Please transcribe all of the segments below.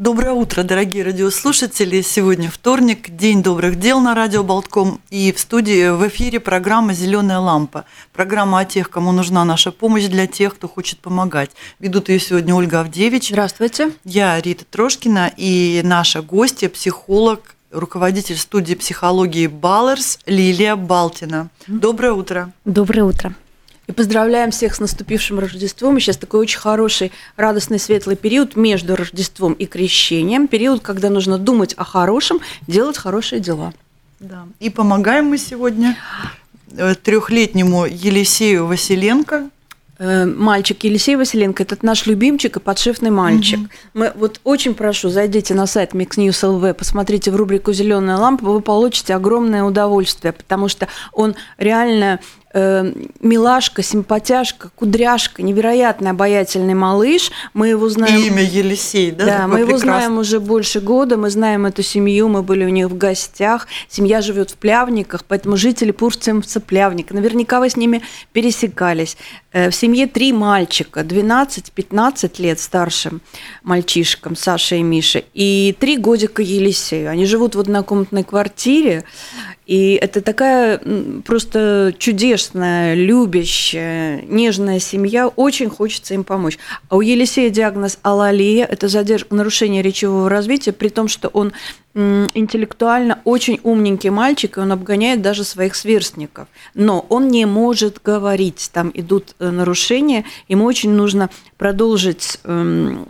Доброе утро, дорогие радиослушатели. Сегодня вторник, День добрых дел на радио Болтком. И в студии в эфире программа «Зеленая лампа». Программа о тех, кому нужна наша помощь, для тех, кто хочет помогать. Ведут ее сегодня Ольга Авдевич. Здравствуйте. Я Рита Трошкина и наша гостья, психолог, руководитель студии психологии Баллерс Лилия Балтина. Доброе утро. Доброе утро. И поздравляем всех с наступившим Рождеством. И сейчас такой очень хороший, радостный, светлый период между Рождеством и Крещением. Период, когда нужно думать о хорошем, делать хорошие дела. Да. И помогаем мы сегодня э, трехлетнему Елисею Василенко, мальчик Елисей Василенко, это наш любимчик и подшефный мальчик. Угу. Мы вот очень прошу, зайдите на сайт Mix News LV, посмотрите в рубрику «Зеленая лампа», вы получите огромное удовольствие, потому что он реально э, милашка, симпатяшка, кудряшка, невероятно обаятельный малыш. Мы его знаем. И имя Елисей, да? Да, мы его знаем уже больше года. Мы знаем эту семью, мы были у них в гостях. Семья живет в Плявниках, поэтому жители Пурцемца Плявника. Наверняка вы с ними пересекались. Э, в семье три мальчика, 12-15 лет старшим мальчишкам, Саша и Миша, и три годика Елисею. Они живут в однокомнатной квартире, и это такая просто чудесная, любящая, нежная семья. Очень хочется им помочь. А у Елисея диагноз алалия – это задержка, нарушение речевого развития, при том, что он интеллектуально очень умненький мальчик, и он обгоняет даже своих сверстников. Но он не может говорить, там идут э, нарушения, ему очень нужно продолжить эм,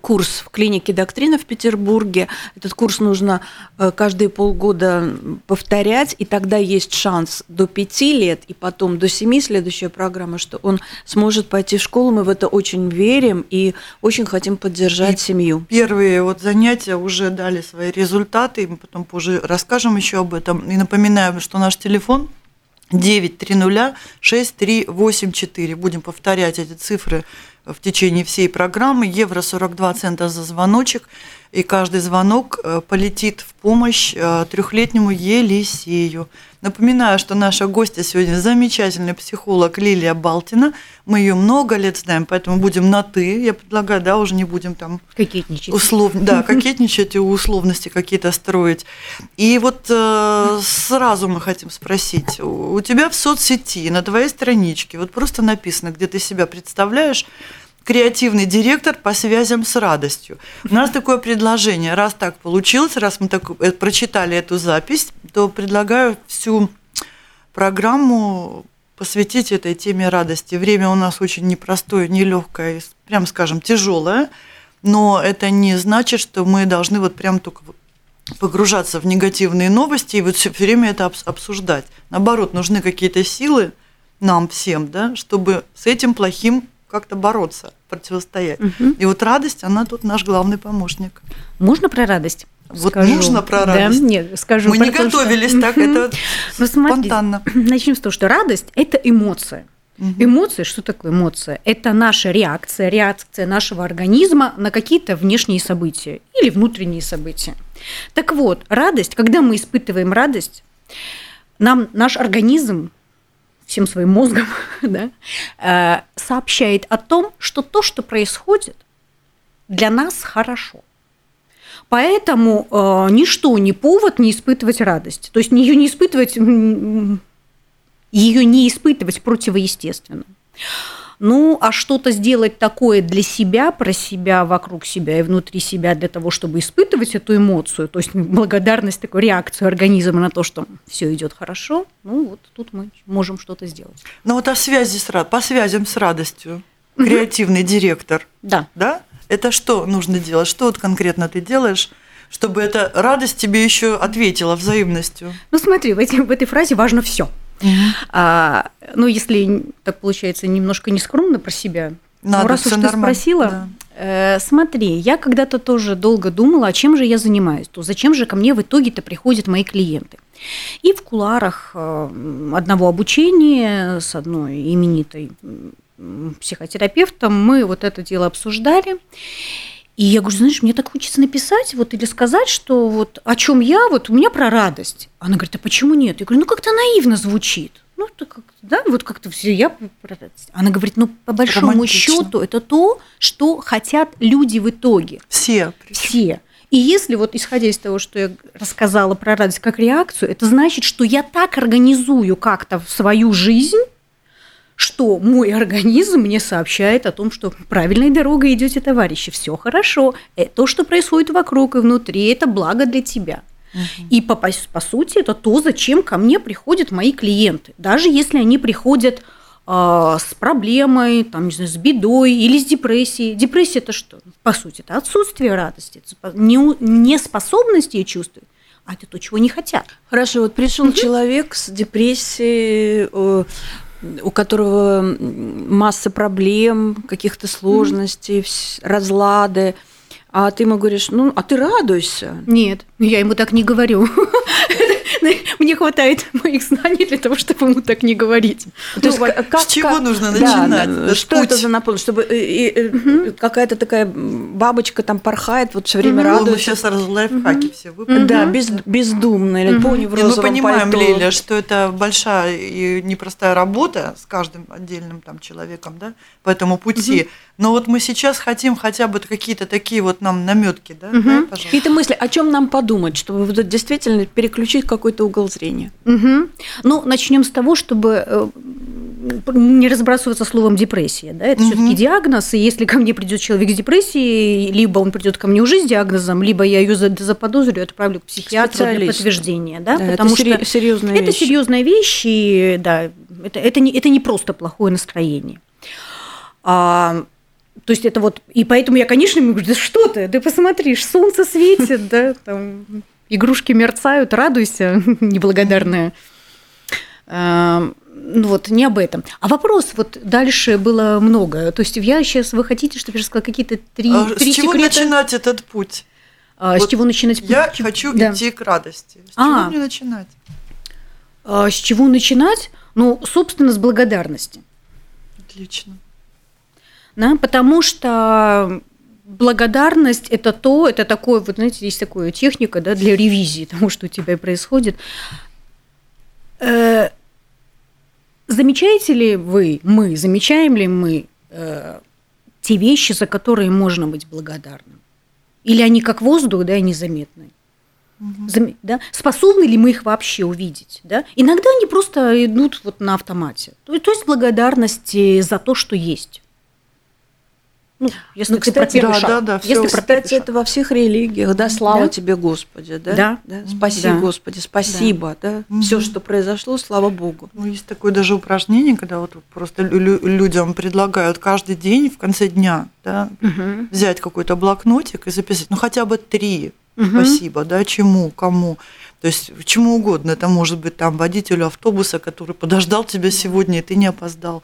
курс в клинике доктрина в Петербурге. Этот курс нужно э, каждые полгода повторять, и тогда есть шанс до пяти лет, и потом до семи следующая программа, что он сможет пойти в школу. Мы в это очень верим и очень хотим поддержать и семью. Первые вот занятия уже дали свои результаты, и мы потом позже расскажем еще об этом. И напоминаю, что наш телефон 930-6384. Будем повторять эти цифры в течение всей программы. Евро 42 цента за звоночек. И каждый звонок э, полетит в помощь э, трехлетнему Елисею. Напоминаю, что наша гостья сегодня замечательный психолог Лилия Балтина. Мы ее много лет знаем, поэтому будем на «ты». Я предлагаю, да, уже не будем там... Кокетничать. Услов... Да, кокетничать и условности какие-то строить. И вот э, сразу мы хотим спросить. У тебя в соцсети, на твоей страничке, вот просто написано, где ты себя представляешь, креативный директор по связям с радостью. У нас такое предложение, раз так получилось, раз мы так э, прочитали эту запись, то предлагаю всю программу посвятить этой теме радости. Время у нас очень непростое, нелегкое, прям скажем, тяжелое, но это не значит, что мы должны вот прям только погружаться в негативные новости и вот все время это обсуждать. Наоборот, нужны какие-то силы нам всем, да, чтобы с этим плохим как-то бороться, противостоять. Угу. И вот радость, она тут наш главный помощник. Можно про радость? Вот скажу. нужно про радость. Да, нет, скажу. Мы не то, готовились что... так, это ну, спонтанно. Начнем с того, что радость – это эмоция. Угу. Эмоции, что такое эмоция? Это наша реакция, реакция нашего организма на какие-то внешние события или внутренние события. Так вот, радость, когда мы испытываем радость, нам наш организм всем своим мозгом, да, э, сообщает о том, что то, что происходит, для нас хорошо. Поэтому э, ничто не повод не испытывать радость. То есть ее не испытывать, ее не испытывать противоестественно. Ну, а что-то сделать такое для себя, про себя, вокруг себя и внутри себя для того, чтобы испытывать эту эмоцию, то есть благодарность, такую реакцию организма на то, что все идет хорошо, ну вот тут мы можем что-то сделать. Ну вот о связи с по связям с радостью, креативный директор. Да. Да? Это что нужно делать? Что вот конкретно ты делаешь? чтобы эта радость тебе еще ответила взаимностью. Ну смотри, в, эти, в этой фразе важно все. А, ну, если так получается немножко нескромно про себя Надо, ну, раз уж ты нормально, спросила, да. э, смотри, я когда-то тоже долго думала, а чем же я занимаюсь, то зачем же ко мне в итоге-то приходят мои клиенты. И в куларах э, одного обучения с одной именитой психотерапевтом мы вот это дело обсуждали. И я говорю, знаешь, мне так хочется написать вот или сказать, что вот о чем я, вот у меня про радость. Она говорит, а почему нет? Я говорю, ну как-то наивно звучит. Ну, это как да, вот как-то все, я про радость. Она говорит, ну, по большому Романтично. счету, это то, что хотят люди в итоге. Все. Все. И если вот исходя из того, что я рассказала про радость как реакцию, это значит, что я так организую как-то свою жизнь, что мой организм мне сообщает о том, что правильной дорогой идете, товарищи, все хорошо, Э, то, что происходит вокруг и внутри, это благо для тебя. И по, по, сути это то, зачем ко мне приходят мои клиенты. Даже если они приходят а, с проблемой, там, не знаю, с бедой или с депрессией. Депрессия это что? По сути, это отсутствие радости, спо- не- неспособность ее чувствовать, а это то, чего не хотят. Хорошо, вот пришел человек с депрессией, э, у которого масса проблем, каких-то сложностей, вс- разлады, а ты ему говоришь, ну, а ты радуйся. Нет, я ему так не говорю. Мне хватает моих знаний для того, чтобы ему так не говорить. То есть Ну, к- как, с чего как- нужно начинать да, что путь? это за наполненность? Чтобы э, э, э, какая-то такая бабочка там порхает, вот все время мы радуется. сейчас лайфхаки все выпустим. Да, без, бездумно, или пони в И мы понимаем, пальто. Лиля, что это большая и непростая работа с каждым отдельным там человеком, да, по этому пути. Но вот мы сейчас хотим хотя бы какие-то такие вот нам наметки, да, да, пожалуйста. Какие-то мысли, о чем нам подумать, чтобы вот действительно переключить какой-то угол зрения. Мгм. Ну, начнем с того, чтобы э, не разбрасываться словом депрессия. Да? Это Мгм. все-таки диагноз, и если ко мне придет человек с депрессией, либо он придет ко мне уже с диагнозом, либо я ее заподозрю, отправлю к психиатру для подтверждения. Да? Да, Потому это сери- что серьезная это вещь. серьезная вещь, и да, это, это, не, это не просто плохое настроение. А, то есть это вот, и поэтому я, конечно, ему говорю, да что ты, ты посмотришь, солнце светит, да, там игрушки мерцают, радуйся, неблагодарная. А, Ну вот, не об этом. А вопрос вот дальше было много. То есть я сейчас, вы хотите, чтобы я сказала какие-то три, А три С чего секрета? начинать этот путь? А, С Вот чего начинать? Я Чем- хочу да. идти к радости. С А. чего мне начинать? А, С чего начинать? Ну, собственно, с благодарности. Отлично. да, потому что благодарность – это то, это такое, вот знаете, есть такая техника да, для ревизии того, что у тебя происходит. Э, Замечаете ли вы, мы, замечаем ли мы э, те вещи, за которые можно быть благодарным? Или они как воздух, да, и незаметны? Заме- да? Способны ли мы их вообще увидеть? Да? Иногда они просто идут вот на автомате. То, то есть благодарность э, за то, что есть. Ну, если Ну, кстати, про первый да, шаг. да, да, всё. Если про первый Кстати, шаг. это во всех религиях, да, слава Да. тебе, Господи, да? Да. Спаси, Да. Господи, спасибо, да. Мгм. Все, что произошло, слава Богу. Ну, есть такое даже упражнение, когда вот просто лю- лю- людям предлагают каждый день в конце дня да, Мгм. взять какой-то блокнотик и записать, ну хотя бы три Мгм. спасибо, да, чему, кому. То есть чему угодно. Это может быть там водителю автобуса, который подождал тебя сегодня, и ты не опоздал.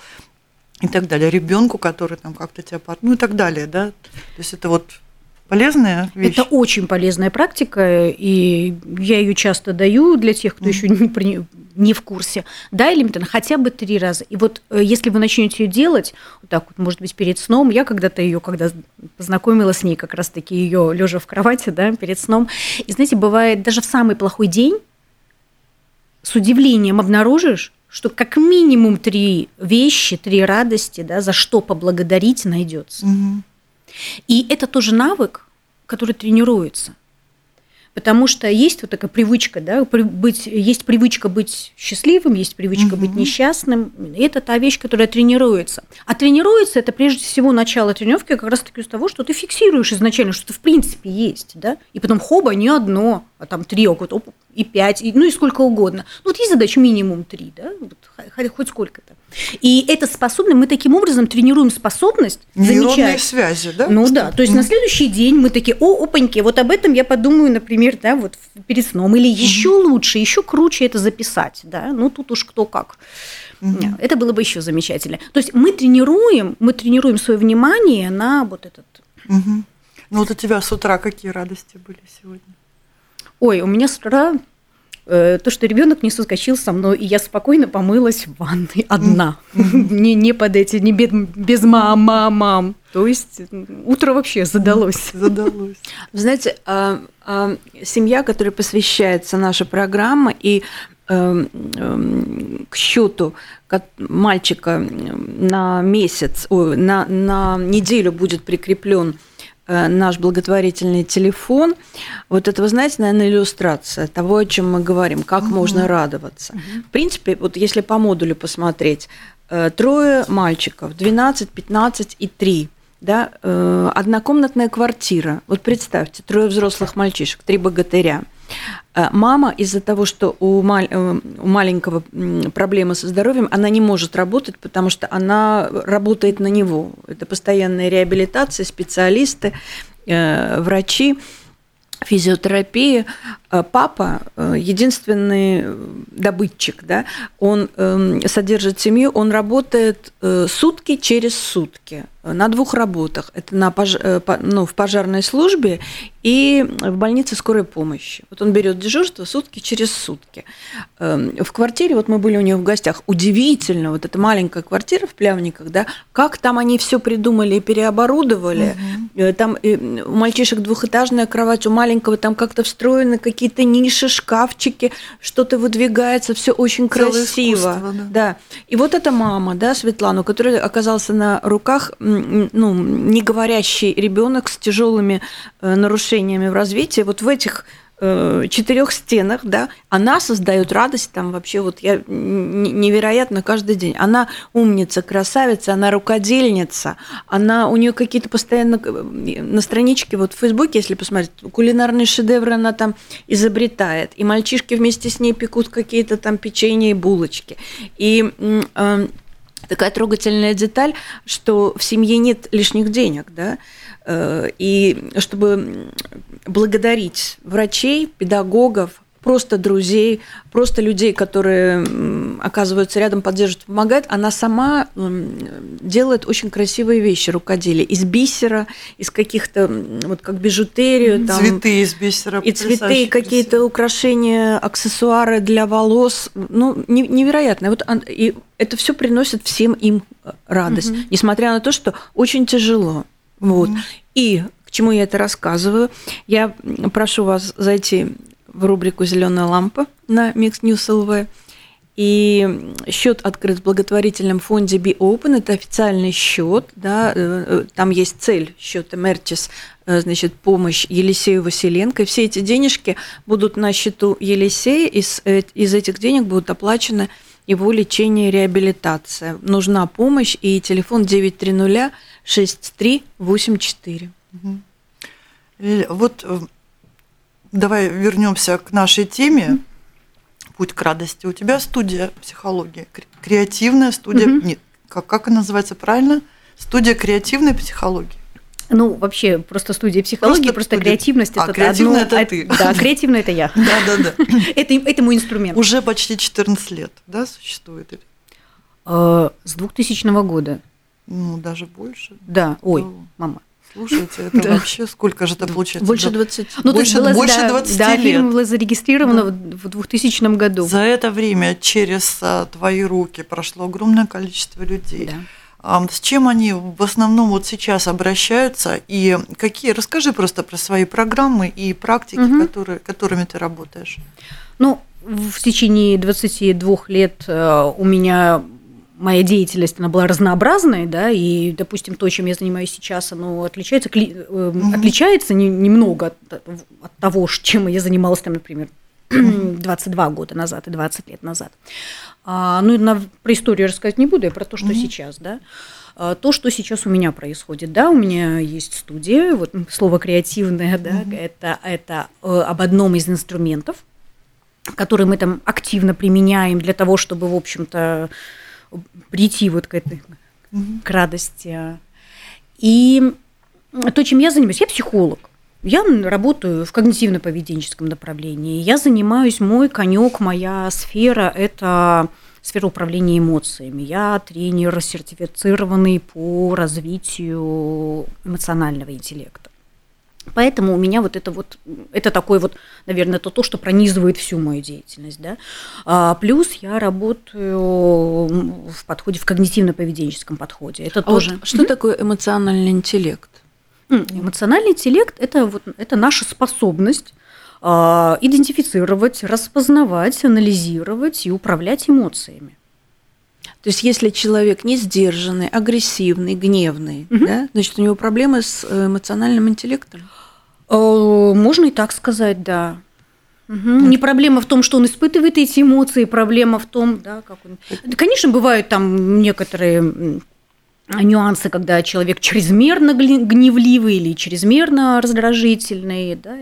И так далее. Ребенку, который там как-то тебя ну и так далее, да. То есть это вот полезная вещь. Это очень полезная практика, и я ее часто даю для тех, кто еще не, не в курсе. Да, элементарно, хотя бы три раза. И вот э, если вы начнете ее делать, вот так вот, может быть, перед сном, я когда-то ее, когда познакомилась с ней, как раз-таки ее лежа в кровати, да, перед сном. И знаете, бывает даже в самый плохой день с удивлением обнаружишь, что как минимум три вещи, три радости, да, за что поблагодарить найдется. Мгм. И это тоже навык, который тренируется. Потому что есть вот такая привычка, да, быть, есть привычка быть счастливым, есть привычка быть Мгм. несчастным. Это та вещь, которая тренируется. А тренируется это прежде всего начало тренировки как раз-таки с того, что ты фиксируешь изначально, что ты в принципе есть, да, и потом хоба не одно, там три, а и пять, и, ну и сколько угодно. Ну, вот есть задача минимум три, да, вот, хоть сколько-то. И это способно, мы таким образом тренируем способность Нейронные замечать. связи, да? Ну да, то есть на следующий день мы такие, о, опаньки, вот об этом я подумаю, например, да, вот перед сном. Или еще лучше, еще круче это записать, да, ну тут уж кто как. Угу. Это было бы еще замечательно. То есть мы тренируем, мы тренируем свое внимание на вот этот. Ну вот у тебя с утра какие радости были сегодня? Ой, у меня с утра э, то, что ребенок не соскочил со мной, и я спокойно помылась в ванной одна, не, не под эти, не без, без мама, мам. То есть утро вообще задалось. Задалось. Вы знаете, а, а, семья, которой посвящается наша программа, и эм, эм, к счету мальчика на месяц, на, на неделю будет прикреплен наш благотворительный телефон. Вот это, вы знаете, наверное, иллюстрация того, о чем мы говорим, как угу. можно радоваться. Угу. В принципе, вот если по модулю посмотреть, э, трое мальчиков, 12, 15 и 3, да, э, однокомнатная квартира. Вот представьте, трое взрослых мальчишек, три богатыря. Э, мама из-за того, что у, мал- э, у маленького проблемы со здоровьем, она не может работать, потому что она работает на него. Это постоянная реабилитация, специалисты, э, врачи физиотерапия. Папа единственный добытчик, да, он эм, содержит семью, он работает сутки через сутки на двух работах. Это на пож... ну, в пожарной службе и в больнице скорой помощи. Вот он берет дежурство сутки через сутки. Эм, в квартире, вот мы были у него в гостях, удивительно, вот эта маленькая квартира в Плявниках, да, как там они все придумали и переоборудовали. Угу. Там у мальчишек двухэтажная кровать, у маленького там как-то встроены какие-то ниши, шкафчики, что-то выдвигается, все очень Целое красиво. Да. да. И вот эта мама, да, Светлана, у которой оказался на руках ну, не говорящий ребенок с тяжелыми э, нарушениями в развитии, вот в этих э, четырех стенах, да, она создает радость там вообще вот я невероятно каждый день. Она умница, красавица, она рукодельница, она у нее какие-то постоянно э, на страничке вот в Фейсбуке, если посмотреть, кулинарные шедевры она там изобретает, и мальчишки вместе с ней пекут какие-то там печенье и булочки, и э, такая трогательная деталь, что в семье нет лишних денег, да, Э, и чтобы благодарить врачей, педагогов, просто друзей, просто людей, которые оказываются рядом, поддерживают, помогают, она сама делает очень красивые вещи рукоделия. Из бисера, из каких-то, вот как бижутерию. Там, цветы из бисера. И цветы, какие-то украшения, аксессуары для волос. Ну, невероятно. Вот, и это все приносит всем им радость, угу. несмотря на то, что очень тяжело. Вот. И к чему я это рассказываю? Я прошу вас зайти в рубрику Зеленая лампа на Mix News LV. И счет открыт в благотворительном фонде Be Open. Это официальный счет. Да, э, э, там есть цель счета Мерчис, э, значит, помощь Елисею Василенко. И все эти денежки будут на счету Елисея. Из, из этих денег будут оплачены его лечение и реабилитация. Нужна помощь. И телефон 930 6384. Угу. Вот давай вернемся к нашей теме. Путь к радости. У тебя студия психологии, креативная студия. Угу. Нет, как, как она называется правильно? Студия креативной психологии. Ну, вообще, просто студия психологии, просто, просто студия... креативность а, это креативная одно... это ты. Да, креативная это я. Да, да, да. Это, это мой инструмент. Уже почти 14 лет, да, существует? Э, с 2000 года. Ну, даже больше. Да, ой, мама. Слушайте, это да. вообще сколько же это получается? Больше 20. Ну, больше, было, больше да, 20 да, лет. фильм был зарегистрирован да. в 2000 году. За это время через а, твои руки прошло огромное количество людей. Да. А, с чем они в основном вот сейчас обращаются и какие? Расскажи просто про свои программы и практики, угу. которые, которыми ты работаешь. Ну, в течение 22 лет э, у меня моя деятельность, она была разнообразной, да, и, допустим, то, чем я занимаюсь сейчас, оно отличается, mm-hmm. отличается не, немного от, от того, чем я занималась, там, например, 22 года назад и 20 лет назад. А, ну, на, про историю рассказать не буду, я про то, что mm-hmm. сейчас, да. А, то, что сейчас у меня происходит, да, у меня есть студия, вот слово креативное, да, это, это э, об одном из инструментов, который мы там активно применяем для того, чтобы, в общем-то, прийти вот к этой к радости. И то, чем я занимаюсь, я психолог. Я работаю в когнитивно-поведенческом направлении. Я занимаюсь, мой конек, моя сфера – это сфера управления эмоциями. Я тренер сертифицированный по развитию эмоционального интеллекта. Поэтому у меня вот это вот, это такой вот, наверное, это то, что пронизывает всю мою деятельность, да. А, плюс я работаю в подходе, в когнитивно-поведенческом подходе. Это а тоже. Вот что mm-hmm. такое эмоциональный интеллект? Эмоциональный интеллект – это, вот, это наша способность а, идентифицировать, распознавать, анализировать и управлять эмоциями. То есть, если человек не сдержанный, агрессивный, гневный, угу. да, значит, у него проблемы с э, эмоциональным интеллектом? Э, можно и так сказать, да. Угу. Не проблема в том, что он испытывает эти эмоции, проблема в том, да, как он. Конечно, бывают там некоторые нюансы, когда человек чрезмерно гневливый или чрезмерно раздражительный, да,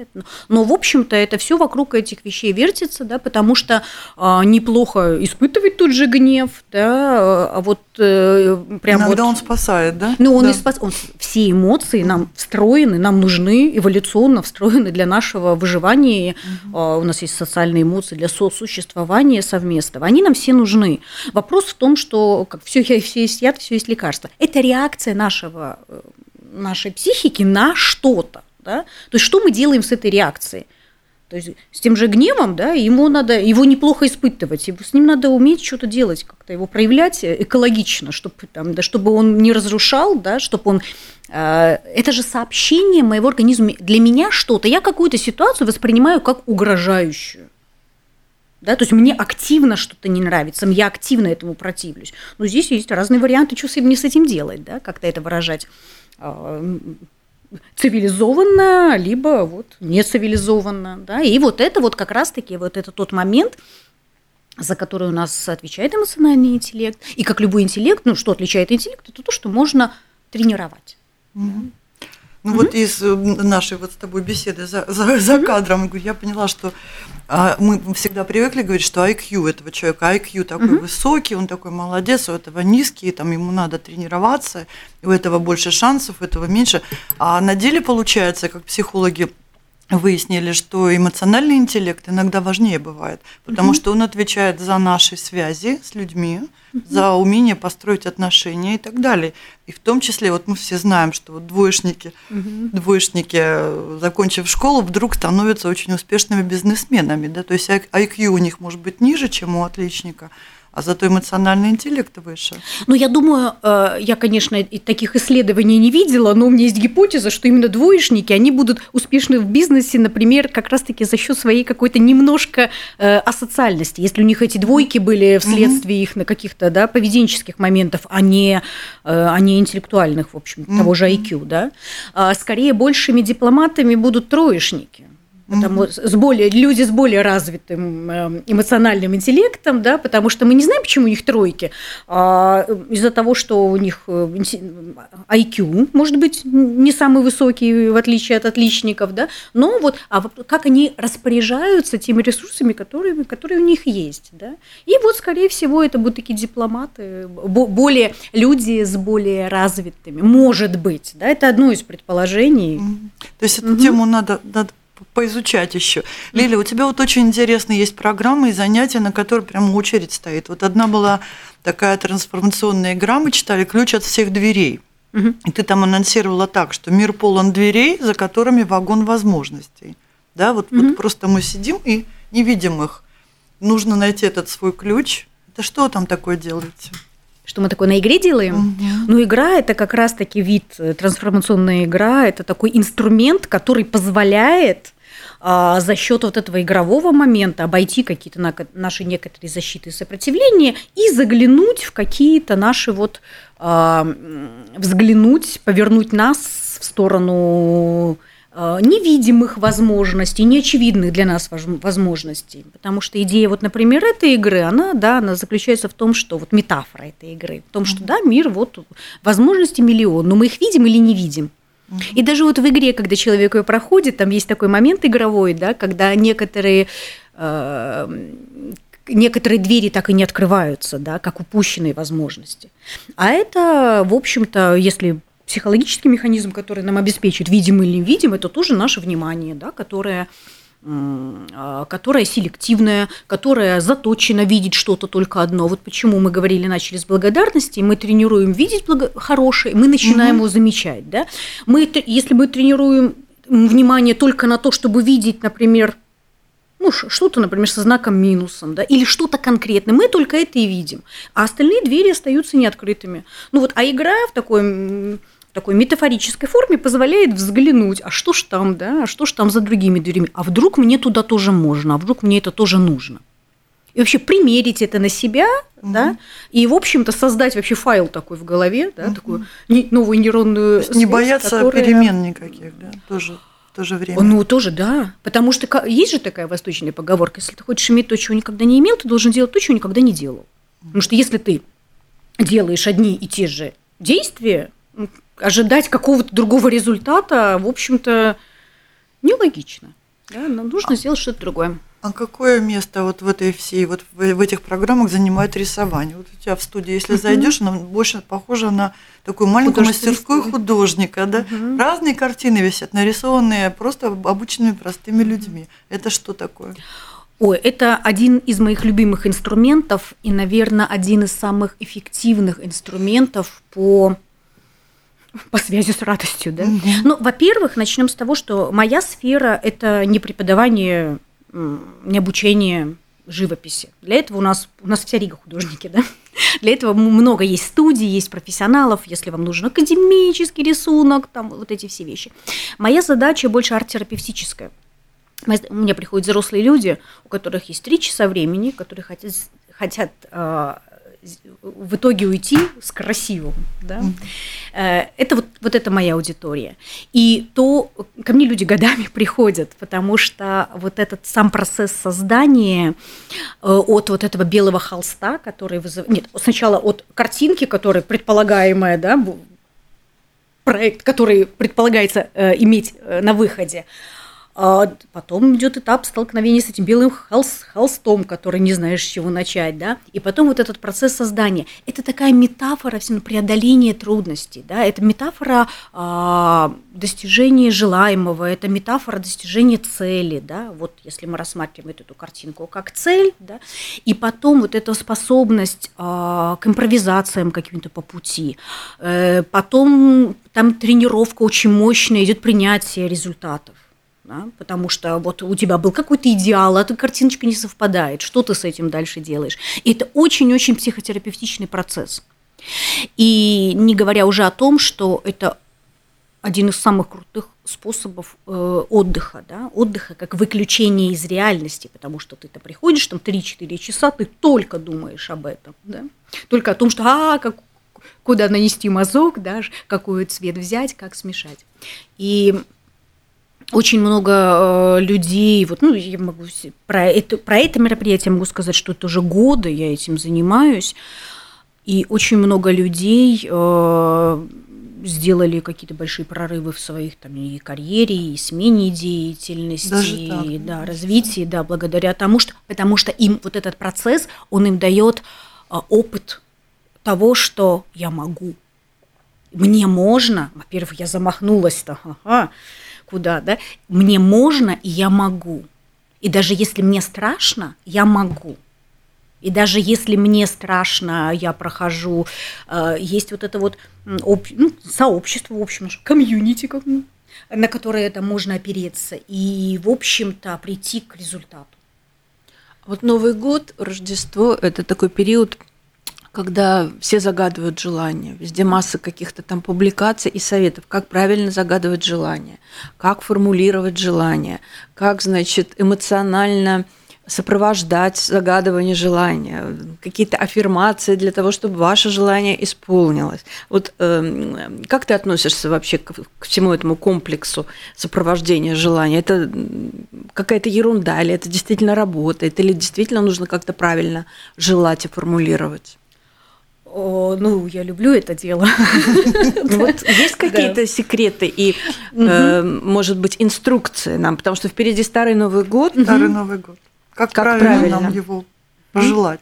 но в общем-то это все вокруг этих вещей вертится, да, потому что а, неплохо испытывать тот же гнев, да, а вот э, прям Иногда вот, он спасает, да? Ну он да. и спас, он, все эмоции нам встроены, нам нужны эволюционно встроены для нашего выживания. Угу. А, у нас есть социальные эмоции для сосуществования совместного, они нам все нужны. Вопрос в том, что как все, все есть яд, все есть лекарство это реакция нашего, э, нашей психики на что-то. Да? То есть что мы делаем с этой реакцией? То есть с тем же гневом, да, ему надо, его неплохо испытывать, с ним надо уметь что-то делать, как-то его проявлять экологично, чтобы, там, да, чтобы он не разрушал, да, чтобы он... Э, это же сообщение моего организма для меня что-то. Я какую-то ситуацию воспринимаю как угрожающую да, то есть мне активно что-то не нравится, я активно этому противлюсь. Но здесь есть разные варианты, что мне с этим делать, да, как-то это выражать а, цивилизованно, либо вот не цивилизованно, да, и вот это вот как раз-таки вот это тот момент, за который у нас отвечает эмоциональный интеллект, и как любой интеллект, ну, что отличает интеллект, это то, что можно тренировать. Mm-hmm. Ну mm-hmm. вот из э, нашей вот с тобой беседы за, за, за кадром, я поняла, что а, мы всегда привыкли говорить, что IQ этого человека, IQ такой mm-hmm. высокий, он такой молодец, у этого низкий, там ему надо тренироваться, у этого больше шансов, у этого меньше. А на деле получается, как психологи выяснили, что эмоциональный интеллект иногда важнее бывает, потому угу. что он отвечает за наши связи с людьми, угу. за умение построить отношения и так далее. И в том числе, вот мы все знаем, что вот двоечники, угу. двоечники, закончив школу, вдруг становятся очень успешными бизнесменами, да, то есть IQ у них может быть ниже, чем у отличника, а зато эмоциональный интеллект выше. Ну, я думаю, э, я, конечно, таких исследований не видела, но у меня есть гипотеза, что именно двоечники, они будут успешны в бизнесе, например, как раз-таки за счет своей какой-то немножко э, асоциальности. Если у них эти двойки были вследствие их на каких-то да, поведенческих моментов, а не, э, а не интеллектуальных, в общем, того же IQ, да, а скорее большими дипломатами будут троечники потому mm-hmm. с более, люди с более развитым эм, эмоциональным интеллектом, да, потому что мы не знаем, почему у них тройки, а из-за того, что у них IQ, э, может быть, не самый высокий, в отличие от отличников, да, но вот а как они распоряжаются теми ресурсами, которые, которые у них есть, да, и вот, скорее всего, это будут такие дипломаты, более люди с более развитыми, может быть, да, это одно из предположений. Mm-hmm. То есть эту mm-hmm. тему надо, надо поизучать еще. Лиля, у тебя вот очень интересно есть программы и занятия, на которые прямо очередь стоит. Вот одна была такая трансформационная игра, мы читали «Ключ от всех дверей». И ты там анонсировала так, что мир полон дверей, за которыми вагон возможностей. Да, вот, вот просто мы сидим и не видим их. Нужно найти этот свой ключ. Это что там такое делаете? Что мы такое на игре делаем? Угу. Ну, игра это как раз-таки вид, э, трансформационная игра, это такой инструмент, который позволяет а, за счет вот этого игрового момента обойти какие-то на, наши некоторые защиты и сопротивления и заглянуть в какие-то наши вот а, взглянуть, повернуть нас в сторону невидимых возможностей, неочевидных для нас возможностей. Потому что идея, вот, например, этой игры, она, да, она заключается в том, что вот метафора этой игры, в том, что да, мир, вот возможности миллион, но мы их видим или не видим. И даже вот в игре, когда человек ее проходит, там есть такой момент игровой, да, когда некоторые э, некоторые двери так и не открываются, да, как упущенные возможности. А это, в общем-то, если психологический механизм, который нам обеспечит, видим или не видим, это тоже наше внимание, да, которое которая селективная, которая заточена видеть что-то только одно. Вот почему мы говорили, начали с благодарности, мы тренируем видеть благо... хорошее, мы начинаем угу. его замечать. Да? Мы, если мы тренируем внимание только на то, чтобы видеть, например, ну, что-то, например, со знаком минусом, да, или что-то конкретное, мы только это и видим, а остальные двери остаются неоткрытыми. Ну вот, а игра в такой такой метафорической форме позволяет взглянуть, а что ж там, да, а что ж там за другими дверями, а вдруг мне туда тоже можно, а вдруг мне это тоже нужно. И вообще примерить это на себя, угу. да, и, в общем-то, создать вообще файл такой в голове, да, угу. такую новую нейронную связь, Не бояться которая... перемен никаких, да, тоже в то же время. Ну, тоже, да. Потому что есть же такая восточная поговорка, если ты хочешь иметь то, чего никогда не имел, ты должен делать то, чего никогда не делал. Потому что если ты делаешь одни и те же действия, ожидать какого-то другого результата, в общем-то, нелогично. Да? Нам нужно а, сделать что-то другое. А какое место вот в этой всей, вот в, в этих программах занимает рисование? Вот у тебя в студии, если зайдешь, она больше похожа на такую маленькую мастерскую художника, да? Угу. Разные картины висят, нарисованные просто обычными простыми людьми. Это что такое? Ой, это один из моих любимых инструментов и, наверное, один из самых эффективных инструментов по по связи с радостью, да? Mm-hmm. Ну, во-первых, начнем с того, что моя сфера – это не преподавание, не обучение живописи. Для этого у нас, у нас вся Рига художники, да? Для этого много есть студий, есть профессионалов, если вам нужен академический рисунок, там вот эти все вещи. Моя задача больше арт-терапевтическая. У меня приходят взрослые люди, у которых есть три часа времени, которые хотят, хотят а, в итоге уйти с красивым. Да? Mm-hmm. Это вот, вот это моя аудитория. И то ко мне люди годами приходят, потому что вот этот сам процесс создания э, от вот этого белого холста, который вызывает... Нет, сначала от картинки, которая предполагаемая, да, проект, который предполагается э, иметь на выходе, а потом идет этап столкновения с этим белым холст, холстом, который не знаешь, с чего начать, да, и потом вот этот процесс создания. Это такая метафора все преодоления трудностей, да, это метафора а, достижения желаемого, это метафора достижения цели, да, вот если мы рассматриваем эту картинку как цель, да, и потом вот эта способность а, к импровизациям каким-то по пути, э, потом там тренировка очень мощная, идет принятие результатов да, потому что вот у тебя был какой-то идеал, а эта картиночка не совпадает, что ты с этим дальше делаешь. И это очень-очень психотерапевтичный процесс. И не говоря уже о том, что это один из самых крутых способов э, отдыха, да, отдыха как выключение из реальности, потому что ты-то приходишь там 3-4 часа, ты только думаешь об этом, да, только о том, что а, как, куда нанести мазок, да, какой цвет взять, как смешать. И очень много э, людей, вот, ну, я могу про это, про это мероприятие могу сказать, что это уже годы я этим занимаюсь, и очень много людей э, сделали какие-то большие прорывы в своих там и карьере, и смене деятельности, так, да, развитии, да, благодаря тому, что, потому что им вот этот процесс, он им дает э, опыт того, что я могу, мне можно, во-первых, я замахнулась-то, ага, куда, да, мне можно и я могу. И даже если мне страшно, я могу. И даже если мне страшно, я прохожу, э, есть вот это вот ну, сообщество, в общем, комьюнити, на которое это можно опереться и, в общем-то, прийти к результату. Вот Новый год, Рождество – это такой период когда все загадывают желания. Везде масса каких-то там публикаций и советов, как правильно загадывать желания, как формулировать желания, как, значит, эмоционально сопровождать загадывание желания, какие-то аффирмации для того, чтобы ваше желание исполнилось. Вот э, как ты относишься вообще к, к всему этому комплексу сопровождения желания? Это какая-то ерунда, или это действительно работает, или действительно нужно как-то правильно желать и формулировать? О, ну, я люблю это дело. Ну вот есть какие-то секреты и, э, может быть, инструкции нам, потому что впереди старый Новый год. Старый Новый год. Как, правильно нам его пожелать?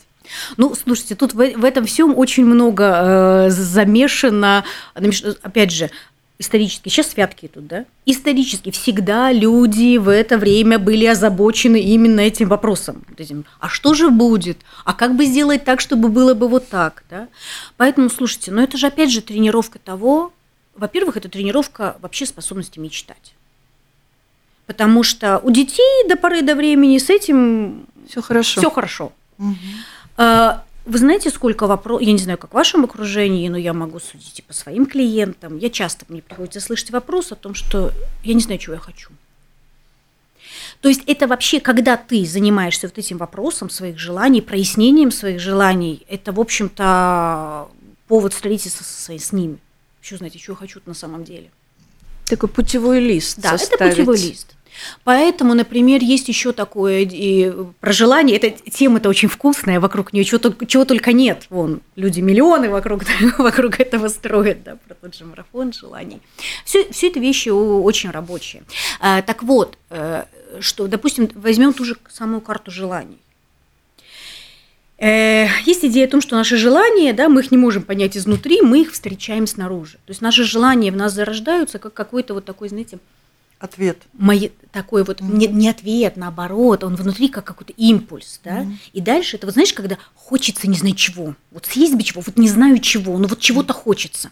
Ну, слушайте, тут в, в этом всем очень много э, замешано. Опять же, исторически, сейчас святки тут, да, исторически всегда люди в это время были озабочены именно этим вопросом. Этим, а что же будет? А как бы сделать так, чтобы было бы вот так? Да? Поэтому, слушайте, ну это же опять же тренировка того, во-первых, это тренировка вообще способности мечтать. Потому что у детей до поры до времени с этим все хорошо. Все хорошо. Угу. Вы знаете, сколько вопросов, я не знаю, как в вашем окружении, но я могу судить и по своим клиентам. Я часто, мне приходится слышать вопрос о том, что я не знаю, чего я хочу. То есть это вообще, когда ты занимаешься вот этим вопросом своих желаний, прояснением своих желаний, это, в общем-то, повод встретиться с, с ними. Еще знаете, чего я хочу на самом деле. Такой путевой лист Да, составить. это путевой лист. Поэтому, например, есть еще такое и про желание. Эта тема-то очень вкусная, вокруг нее чего, чего только нет. Вон, люди миллионы вокруг, вокруг этого строят, да, про тот же марафон желаний. Все, все это вещи очень рабочие. А, так вот, э, что, допустим, возьмем ту же самую карту желаний. Э, есть идея о том, что наши желания, да, мы их не можем понять изнутри, мы их встречаем снаружи. То есть наши желания в нас зарождаются как какой-то вот такой, знаете, Ответ. Мои, такой вот, mm-hmm. не, не ответ, наоборот, он внутри как какой-то импульс, да, mm-hmm. и дальше это, вот знаешь, когда хочется не знаю чего, вот съесть бы чего, вот не знаю чего, но вот чего-то хочется.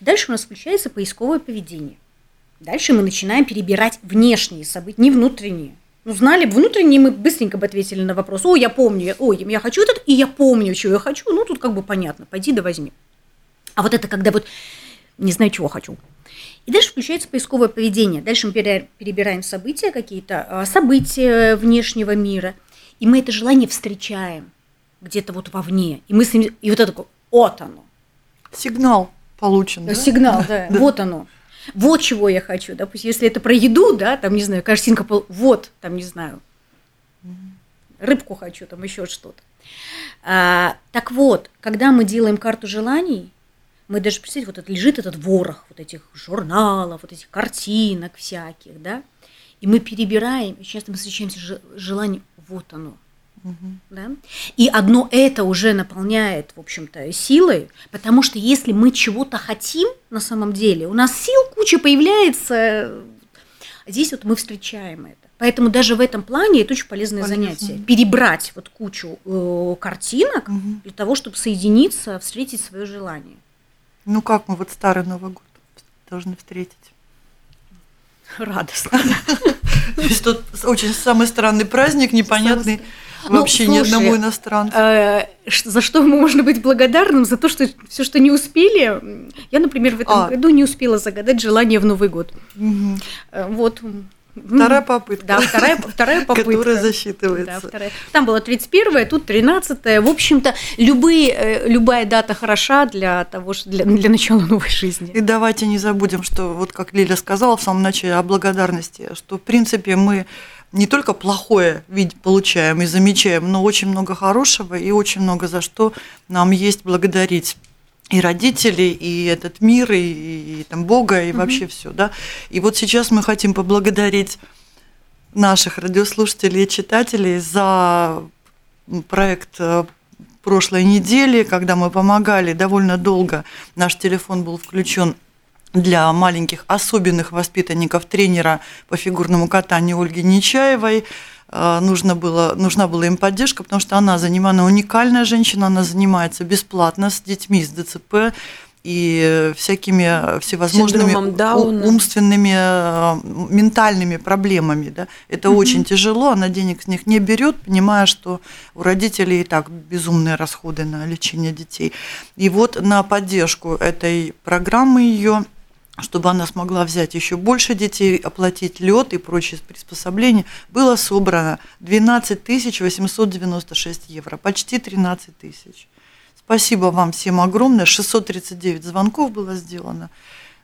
Дальше у нас включается поисковое поведение. Дальше мы начинаем перебирать внешние события, не внутренние. Ну, знали бы внутренние, мы быстренько бы ответили на вопрос, о, я помню, ой, я хочу этот, и я помню, чего я хочу, ну, тут как бы понятно, пойди да возьми. А вот это когда вот не знаю, чего хочу, и дальше включается поисковое поведение. Дальше мы перебираем события какие-то, а, события внешнего мира, и мы это желание встречаем где-то вот вовне. И мы с ним, и вот это такое, вот оно. Сигнал получен. Да? Сигнал, да, да. вот оно. Вот чего я хочу. Допустим, если это про еду, да, там, не знаю, картинка, вот, там, не знаю, рыбку хочу, там еще что-то. А, так вот, когда мы делаем карту желаний, мы даже, представьте, вот это лежит этот ворох вот этих журналов, вот этих картинок всяких, да, и мы перебираем, и часто мы встречаемся желанием, вот оно, угу. да, и одно это уже наполняет, в общем-то, силой, потому что если мы чего-то хотим на самом деле, у нас сил куча появляется, здесь вот мы встречаем это. Поэтому даже в этом плане это очень полезное Полезно. занятие. Перебрать вот кучу э, картинок угу. для того, чтобы соединиться, встретить свое желание. Ну как мы вот старый Новый год должны встретить? Радостно. То есть тут очень самый странный праздник, непонятный ну, вообще ни одному иностранцу. Э, за что можно быть благодарным? За то, что все, что не успели. Я, например, в этом а. году не успела загадать желание в Новый год. Э, вот Вторая попытка. Да, вторая, вторая попытка. Которая засчитывается. Да, вторая. Там было 31-е, тут 13-е. В общем-то, любые, э, любая дата хороша для того, для, для начала новой жизни. И давайте не забудем, что, вот как Лиля сказала в самом начале о благодарности, что, в принципе, мы не только плохое получаем и замечаем, но очень много хорошего и очень много за что нам есть благодарить и родителей, и этот мир, и, и, и там Бога, и mm-hmm. вообще все, да. И вот сейчас мы хотим поблагодарить наших радиослушателей и читателей за проект э, прошлой недели, когда мы помогали довольно долго. Наш телефон был включен для маленьких особенных воспитанников тренера по фигурному катанию Ольги Нечаевой. А, нужно было, нужна была им поддержка, потому что она занимает, она уникальная женщина, она занимается бесплатно с детьми с ДЦП и всякими всевозможными умственными, а, ментальными проблемами. Да? Это mm очень тяжело, она денег с них не берет, понимая, что у родителей и так безумные расходы на лечение детей. И вот на поддержку этой программы ее чтобы она смогла взять еще больше детей, оплатить лед и прочие приспособления, было собрано 12 896 евро, почти 13 тысяч. Спасибо вам всем огромное. 639 звонков было сделано.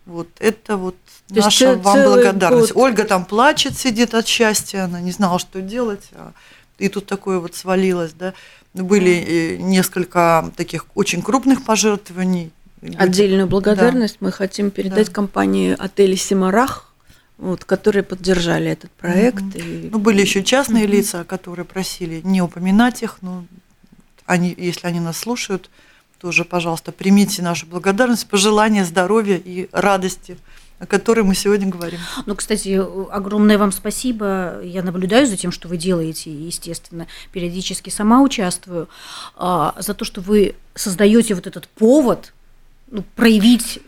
Вот это вот То наша вам благодарность. Год. Ольга там плачет, сидит от счастья, она не знала, что делать. А и тут такое вот свалилось, да. Были несколько таких очень крупных пожертвований, Отдельную благодарность да. мы хотим передать да. компании отели Симарах, вот, которые поддержали этот проект. Угу. И... Ну, были еще частные угу. лица, которые просили не упоминать их, но они, если они нас слушают, тоже, пожалуйста, примите нашу благодарность, пожелания здоровья и радости о которой мы сегодня говорим. Ну, кстати, огромное вам спасибо. Я наблюдаю за тем, что вы делаете, и, естественно, периодически сама участвую, а, за то, что вы создаете вот этот повод ну, проявить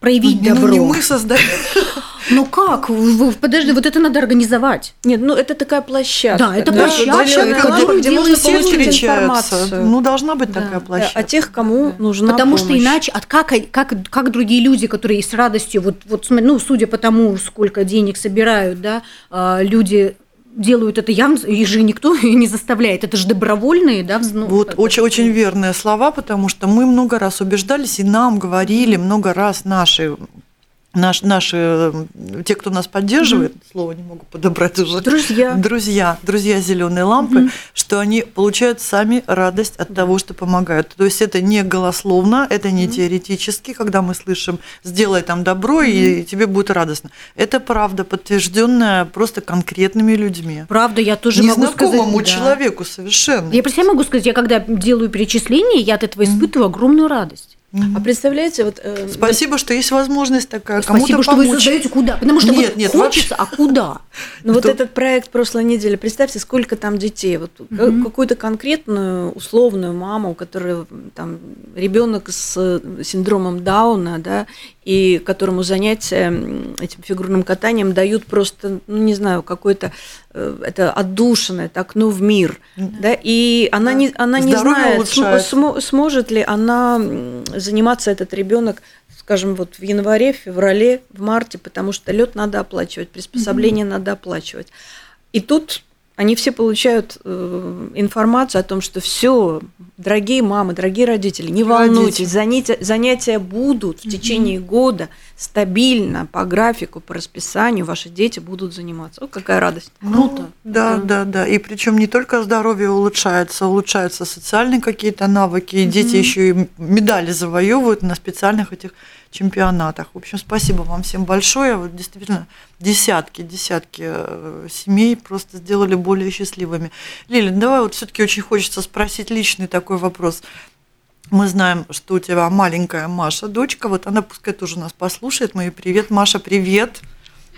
проявить ну, добро. Ну, не мы создаем. Ну как? Подожди, вот это надо организовать. Нет, ну это такая площадка. Да, это площадка, где, где можно получить информацию. Ну должна быть да. такая площадка. О тех, кому нужна Потому помощь. что иначе, от как, как, как другие люди, которые с радостью, вот, вот, ну, судя по тому, сколько денег собирают, да, а, люди делают это явно, их же никто не заставляет, это же добровольные, да, ну, Вот очень, очень верные слова, потому что мы много раз убеждались, и нам говорили много раз наши наш, наши, те, кто нас поддерживает, mm-hmm. слово не могу подобрать уже, друзья, друзья, друзья зеленые лампы, mm-hmm. что они получают сами радость от того, что помогают. То есть это не голословно, это не mm-hmm. теоретически, когда мы слышим «сделай там добро, mm-hmm. и тебе будет радостно». Это правда, подтвержденная просто конкретными людьми. Правда, я тоже могу сказать. Незнакомому человеку да. совершенно. Я про себя могу сказать, я когда делаю перечисления, я от этого испытываю mm-hmm. огромную радость. А представляете, вот... Э, Спасибо, вот, что есть возможность такая. Спасибо, что помочь. вы создаете куда. Потому что нет, вот нет, хочется, вообще... а куда? Ну вот этот проект прошлой недели, представьте, сколько там детей. Вот угу. какую-то конкретную условную маму, у которой там ребенок с синдромом Дауна, да, и которому занятия этим фигурным катанием дают просто, ну не знаю, какой-то э, это отдушенное так, ну в мир, да, и она да. не она не знает, см, сможет ли она заниматься этот ребенок скажем, вот в январе, в феврале, в марте, потому что лед надо оплачивать, приспособление mm-hmm. надо оплачивать. И тут они все получают э, информацию о том, что все, дорогие мамы, дорогие родители, не волнуйтесь, занятия, занятия будут в течение года стабильно, по графику, по расписанию, ваши дети будут заниматься. О, какая радость. Круто. Ну, да, да, да, да. И причем не только здоровье улучшается, улучшаются социальные какие-то навыки, и дети еще и медали завоевывают на специальных этих чемпионатах. В общем, спасибо вам всем большое. Вот действительно, десятки, десятки э, семей просто сделали более счастливыми. Лиля, давай вот все-таки очень хочется спросить личный такой вопрос. Мы знаем, что у тебя маленькая Маша, дочка, вот она пускай тоже нас послушает. Мы ей привет, Маша, привет.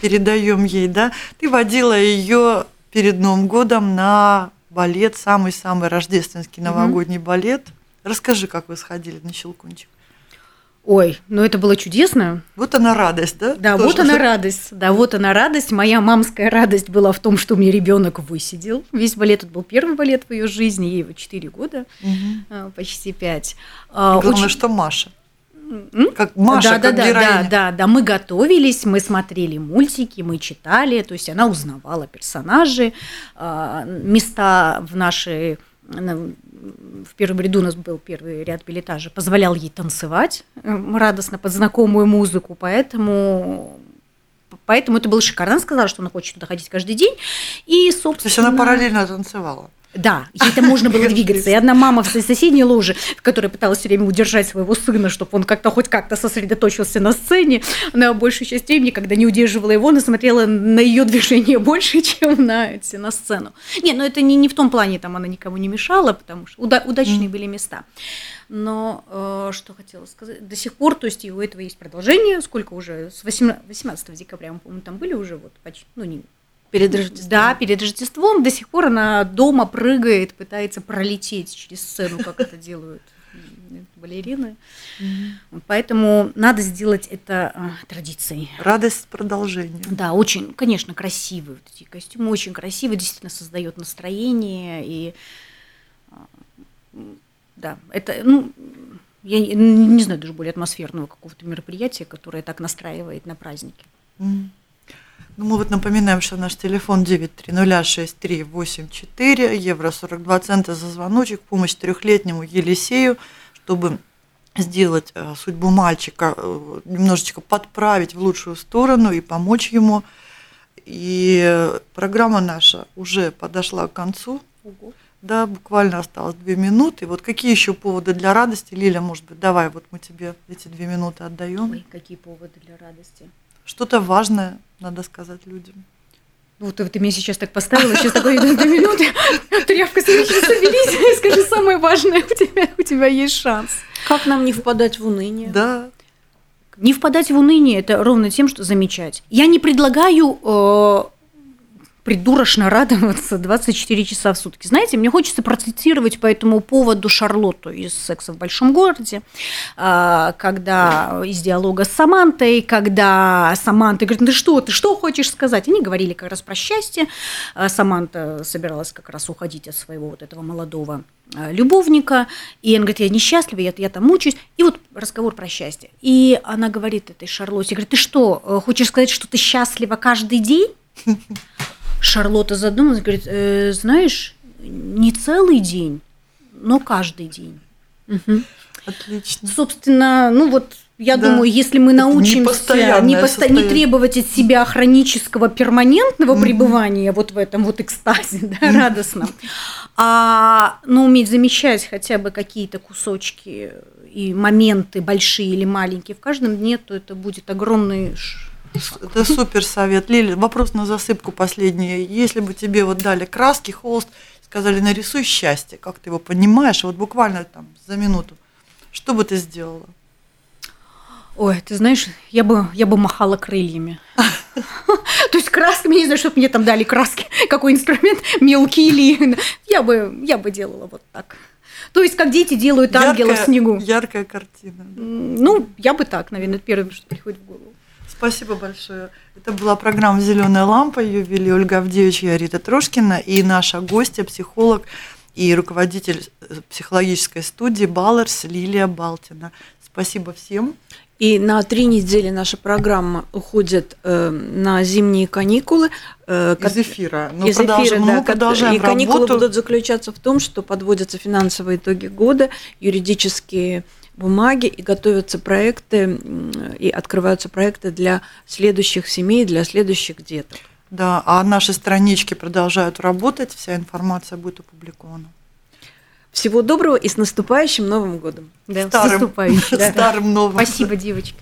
Передаем ей, да. Ты водила ее перед Новым годом на балет, самый-самый рождественский новогодний mm-hmm. балет. Расскажи, как вы сходили на Щелкунчик. Ой, ну это было чудесно. Вот она радость, да? Да, Тоже. вот она радость. Да, вот она радость. Моя мамская радость была в том, что у меня ребенок высидел. Весь балет, это был первый балет в ее жизни, ей 4 года, угу. почти 5. А, главное, Очень... что Маша. Как Маша, да, как да, героиня. Да, да, да, мы готовились, мы смотрели мультики, мы читали, то есть она узнавала персонажей, а, места в нашей в первом ряду у нас был первый ряд билетажа, позволял ей танцевать радостно под знакомую музыку, поэтому Поэтому это было шикарно. Она сказала, что она хочет туда ходить каждый день. И, собственно... То есть она параллельно танцевала? Да, ей это можно было двигаться. И одна мама в соседней ложе, которая пыталась все время удержать своего сына, чтобы он как-то хоть как-то сосредоточился на сцене, она большую часть времени, когда не удерживала его, она смотрела на ее движение больше, чем на, на сцену. Не, ну это не, не в том плане, там она никому не мешала, потому что уда- удачные mm. были места. Но э, что хотела сказать, до сих пор, то есть и у этого есть продолжение, сколько уже, с 18, 18 декабря, мы, по-моему, там были уже, вот почти, ну не Перед Рождеством. Да, перед Рождеством до сих пор она дома прыгает, пытается пролететь через сцену, как это делают балерины. Поэтому надо сделать это а, традицией. Радость продолжения. Да, очень, конечно, красивые вот эти костюмы, очень красивые, действительно создает настроение и а, да, это, ну, я не знаю даже более атмосферного какого-то мероприятия, которое так настраивает на праздники. Mm. Ну, мы вот напоминаем, что наш телефон 9306384, евро 42 цента за звоночек, помощь трехлетнему Елисею, чтобы сделать э, судьбу мальчика, э, немножечко подправить в лучшую сторону и помочь ему. И программа наша уже подошла к концу. Ого. Да, буквально осталось две минуты. Вот какие еще поводы для радости, Лиля, может быть, давай, вот мы тебе эти две минуты отдаем. Ой, какие поводы для радости? Что-то важное надо сказать людям. Вот ты меня сейчас так поставила, сейчас такой две минуты, тряпка, соберись и скажи самое важное, у тебя, у тебя есть шанс. Как нам не впадать в уныние? Да. Не впадать в уныние – это ровно тем, что замечать. Я не предлагаю э, придурочно радоваться 24 часа в сутки. Знаете, мне хочется процитировать по этому поводу Шарлотту из «Секса в большом городе», а, когда из диалога с Самантой, когда Саманта говорит, ну что, ты что хочешь сказать? Они говорили как раз про счастье. А Саманта собиралась как раз уходить от своего вот этого молодого а, любовника, и он говорит, я несчастлива, я, я там мучаюсь, и вот разговор про счастье. И она говорит этой Шарлотте, говорит, ты что, э, хочешь сказать, что ты счастлива каждый день? Шарлотта задумалась, говорит, э, знаешь, не целый день, но каждый день. Угу. Отлично. Собственно, ну вот я да. думаю, если мы научимся не, поsto- не требовать от себя хронического перманентного mm пребывания вот в этом вот экстазе да, mm радостном, а ну, уметь замечать хотя бы какие-то кусочки и моменты большие или маленькие в каждом дне, то это будет огромный это супер совет. Лили, вопрос на засыпку последний. Если бы тебе вот дали краски, холст, сказали, нарисуй счастье, как ты его понимаешь, вот буквально там за минуту, что бы ты сделала? Ой, ты знаешь, я бы, я бы махала крыльями. То есть красками, не знаю, чтобы мне там дали краски, какой инструмент, мелкий или... Я бы, я бы делала вот так. То есть, как дети делают ангела в снегу. Яркая картина. Ну, я бы так, наверное, первое, что приходит в голову. Спасибо большое. Это была программа «Зеленая лампа». Ее вели Ольга Авдеевич и Арита Трошкина. И наша гостья, психолог и руководитель э, психологической студии «Баллерс» Лилия Балтина. Спасибо всем. И на три недели наша программа уходит э, на зимние каникулы. Э, из эфира. Но из эфира, да. Мы продолжаем и каникулы работу. будут заключаться в том, что подводятся финансовые итоги года, юридические бумаги и готовятся проекты, и открываются проекты для следующих семей, для следующих деток. Да, а наши странички продолжают работать, вся информация будет опубликована. Всего доброго и с наступающим Новым годом. Да, старым, с наступающим. Старым новым. Спасибо, девочки.